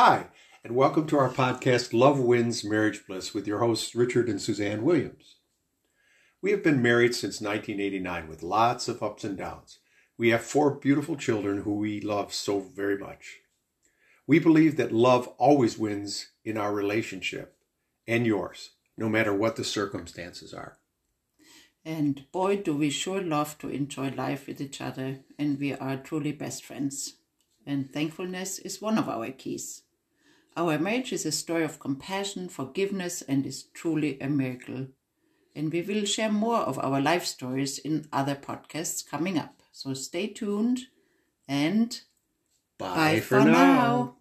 Hi, and welcome to our podcast, Love Wins Marriage Bliss, with your hosts, Richard and Suzanne Williams. We have been married since 1989 with lots of ups and downs. We have four beautiful children who we love so very much. We believe that love always wins in our relationship and yours, no matter what the circumstances are. And boy, do we sure love to enjoy life with each other, and we are truly best friends. And thankfulness is one of our keys. Our marriage is a story of compassion, forgiveness, and is truly a miracle. And we will share more of our life stories in other podcasts coming up. So stay tuned and Bye, bye for, now. now.